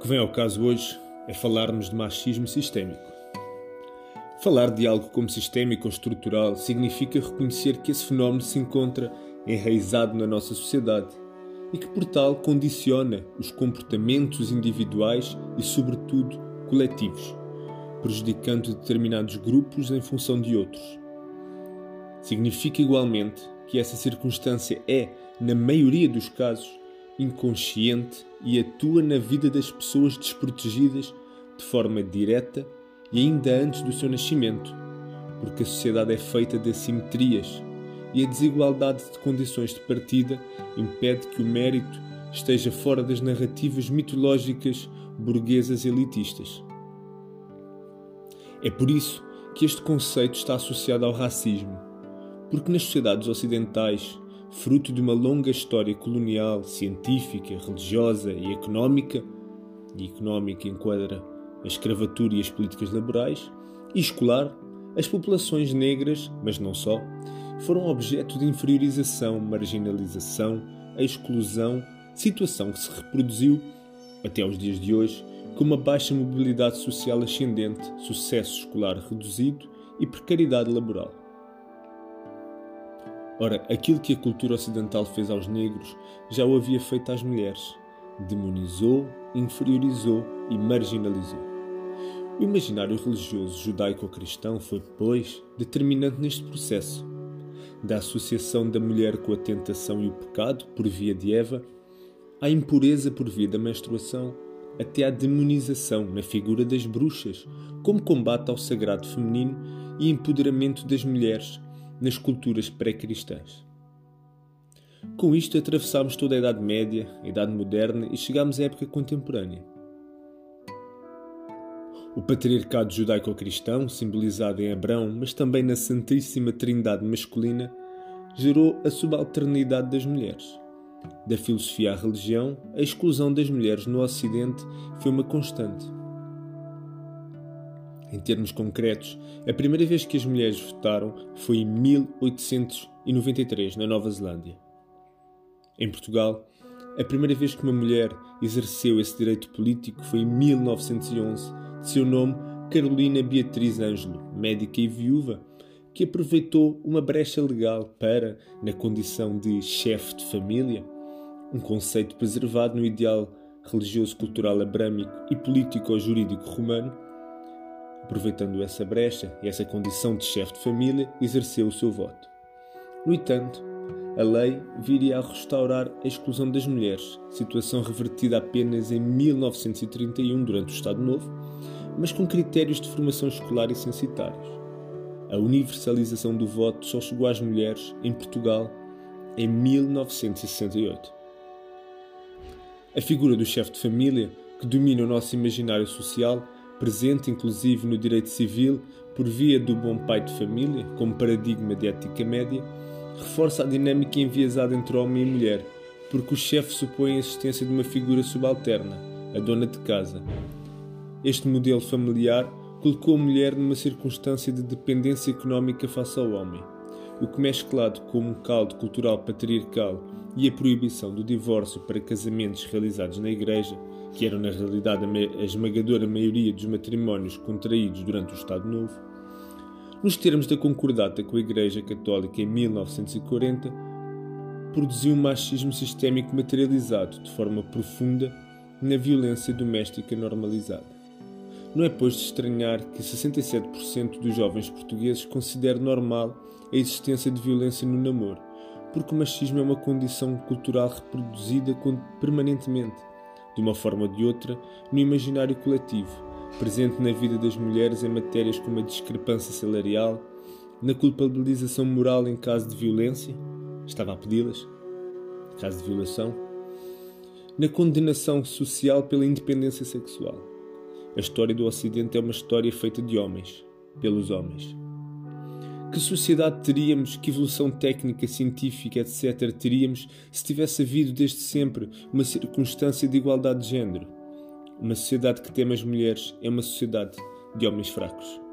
que vem ao caso hoje é falarmos de machismo sistémico. Falar de algo como sistémico ou estrutural significa reconhecer que esse fenómeno se encontra enraizado na nossa sociedade e que, por tal, condiciona os comportamentos individuais e, sobretudo, coletivos, prejudicando determinados grupos em função de outros. Significa igualmente que essa circunstância é, na maioria dos casos, inconsciente e atua na vida das pessoas desprotegidas de forma direta e ainda antes do seu nascimento, porque a sociedade é feita de assimetrias e a desigualdade de condições de partida impede que o mérito esteja fora das narrativas mitológicas burguesas elitistas. É por isso que este conceito está associado ao racismo, porque nas sociedades ocidentais fruto de uma longa história colonial, científica, religiosa e económica, e económica enquadra a escravatura e as políticas laborais, e escolar, as populações negras, mas não só, foram objeto de inferiorização, marginalização, exclusão, situação que se reproduziu, até aos dias de hoje, com uma baixa mobilidade social ascendente, sucesso escolar reduzido e precariedade laboral. Ora, aquilo que a cultura ocidental fez aos negros já o havia feito às mulheres. Demonizou, inferiorizou e marginalizou. O imaginário religioso judaico-cristão foi, pois, determinante neste processo. Da associação da mulher com a tentação e o pecado, por via de Eva, à impureza por via da menstruação, até à demonização na figura das bruxas, como combate ao sagrado feminino e empoderamento das mulheres nas culturas pré-cristãs. Com isto atravessámos toda a Idade Média, a Idade Moderna e chegámos à época contemporânea. O patriarcado judaico-cristão, simbolizado em Abrão, mas também na Santíssima Trindade masculina, gerou a subalternidade das mulheres. Da filosofia à religião, a exclusão das mulheres no Ocidente foi uma constante. Em termos concretos, a primeira vez que as mulheres votaram foi em 1893, na Nova Zelândia. Em Portugal, a primeira vez que uma mulher exerceu esse direito político foi em 1911, de seu nome Carolina Beatriz Ângelo, médica e viúva, que aproveitou uma brecha legal para, na condição de chefe de família, um conceito preservado no ideal religioso-cultural abrâmico e político-jurídico romano, aproveitando essa brecha e essa condição de chefe de família, exerceu o seu voto. No entanto, a lei viria a restaurar a exclusão das mulheres, situação revertida apenas em 1931 durante o Estado Novo, mas com critérios de formação escolar e censitários. A universalização do voto só chegou às mulheres em Portugal em 1968. A figura do chefe de família, que domina o nosso imaginário social, presente inclusive no direito civil por via do bom pai de família, como paradigma de ética média, reforça a dinâmica enviesada entre homem e mulher, porque o chefe supõe a existência de uma figura subalterna, a dona de casa. Este modelo familiar colocou a mulher numa circunstância de dependência económica face ao homem, o que mesclado com um caldo cultural patriarcal e a proibição do divórcio para casamentos realizados na igreja, que eram na realidade a esmagadora maioria dos matrimónios contraídos durante o Estado Novo, nos termos da concordata com a Igreja Católica em 1940, produziu um machismo sistémico materializado de forma profunda na violência doméstica normalizada. Não é, pois, de estranhar que 67% dos jovens portugueses considere normal a existência de violência no namoro, porque o machismo é uma condição cultural reproduzida permanentemente, de uma forma ou de outra, no imaginário coletivo, presente na vida das mulheres em matérias como a discrepância salarial, na culpabilização moral em caso de violência, estava a pedi-las, caso de violação, na condenação social pela independência sexual. A história do Ocidente é uma história feita de homens, pelos homens. Que sociedade teríamos, que evolução técnica, científica, etc., teríamos se tivesse havido desde sempre uma circunstância de igualdade de género? Uma sociedade que teme as mulheres é uma sociedade de homens fracos.